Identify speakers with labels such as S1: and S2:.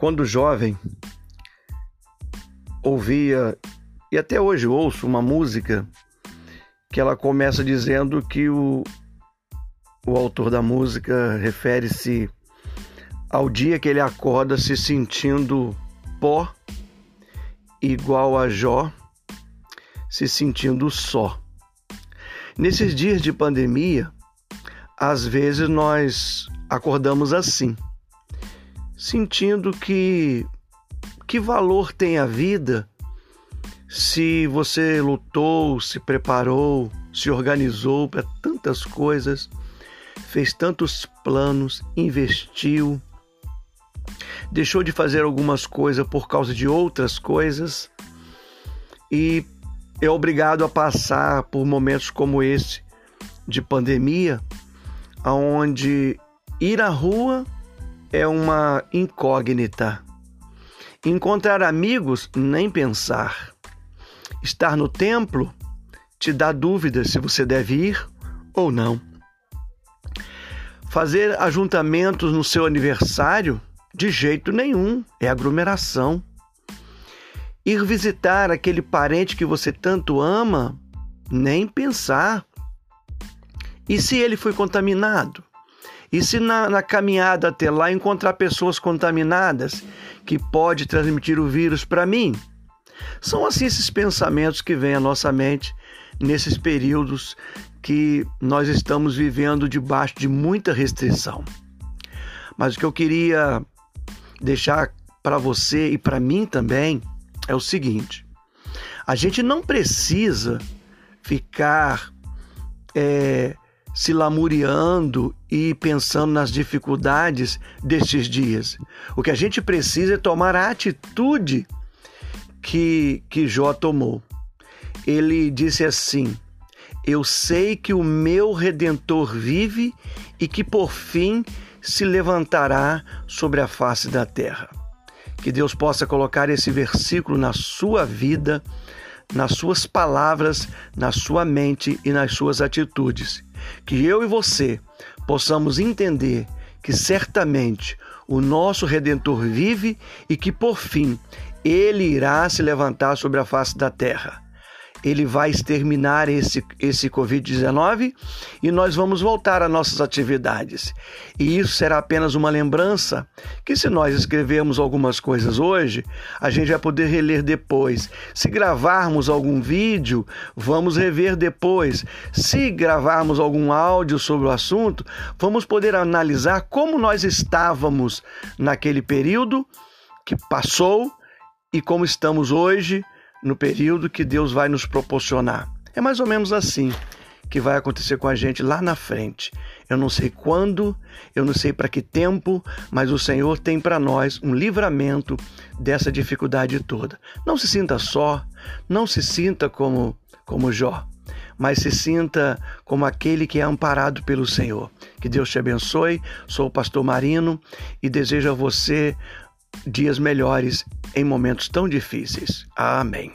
S1: Quando jovem, ouvia e até hoje ouço uma música que ela começa dizendo que o, o autor da música refere-se ao dia que ele acorda se sentindo pó igual a Jó, se sentindo só. Nesses dias de pandemia, às vezes nós acordamos assim sentindo que que valor tem a vida se você lutou, se preparou, se organizou para tantas coisas, fez tantos planos, investiu, deixou de fazer algumas coisas por causa de outras coisas e é obrigado a passar por momentos como esse de pandemia, aonde ir à rua é uma incógnita. Encontrar amigos, nem pensar. Estar no templo te dá dúvidas se você deve ir ou não. Fazer ajuntamentos no seu aniversário, de jeito nenhum, é aglomeração. Ir visitar aquele parente que você tanto ama, nem pensar. E se ele foi contaminado? E se na, na, caminhada até lá encontrar pessoas contaminadas que pode transmitir o vírus para mim? São assim esses pensamentos que vêm à nossa mente nesses períodos que nós estamos vivendo debaixo de muita restrição. Mas o que eu queria deixar para você e para mim também é o seguinte: a gente não precisa ficar é, se lamuriando e pensando nas dificuldades destes dias. O que a gente precisa é tomar a atitude que, que Jó tomou. Ele disse assim: Eu sei que o meu redentor vive e que por fim se levantará sobre a face da terra. Que Deus possa colocar esse versículo na sua vida, nas suas palavras, na sua mente e nas suas atitudes. Que eu e você possamos entender que certamente o nosso Redentor vive e que por fim ele irá se levantar sobre a face da terra ele vai exterminar esse, esse Covid-19 e nós vamos voltar às nossas atividades. E isso será apenas uma lembrança que, se nós escrevermos algumas coisas hoje, a gente vai poder reler depois. Se gravarmos algum vídeo, vamos rever depois. Se gravarmos algum áudio sobre o assunto, vamos poder analisar como nós estávamos naquele período que passou e como estamos hoje no período que Deus vai nos proporcionar. É mais ou menos assim que vai acontecer com a gente lá na frente. Eu não sei quando, eu não sei para que tempo, mas o Senhor tem para nós um livramento dessa dificuldade toda. Não se sinta só, não se sinta como como Jó, mas se sinta como aquele que é amparado pelo Senhor. Que Deus te abençoe. Sou o pastor Marino e desejo a você dias melhores em momentos tão difíceis. Amém.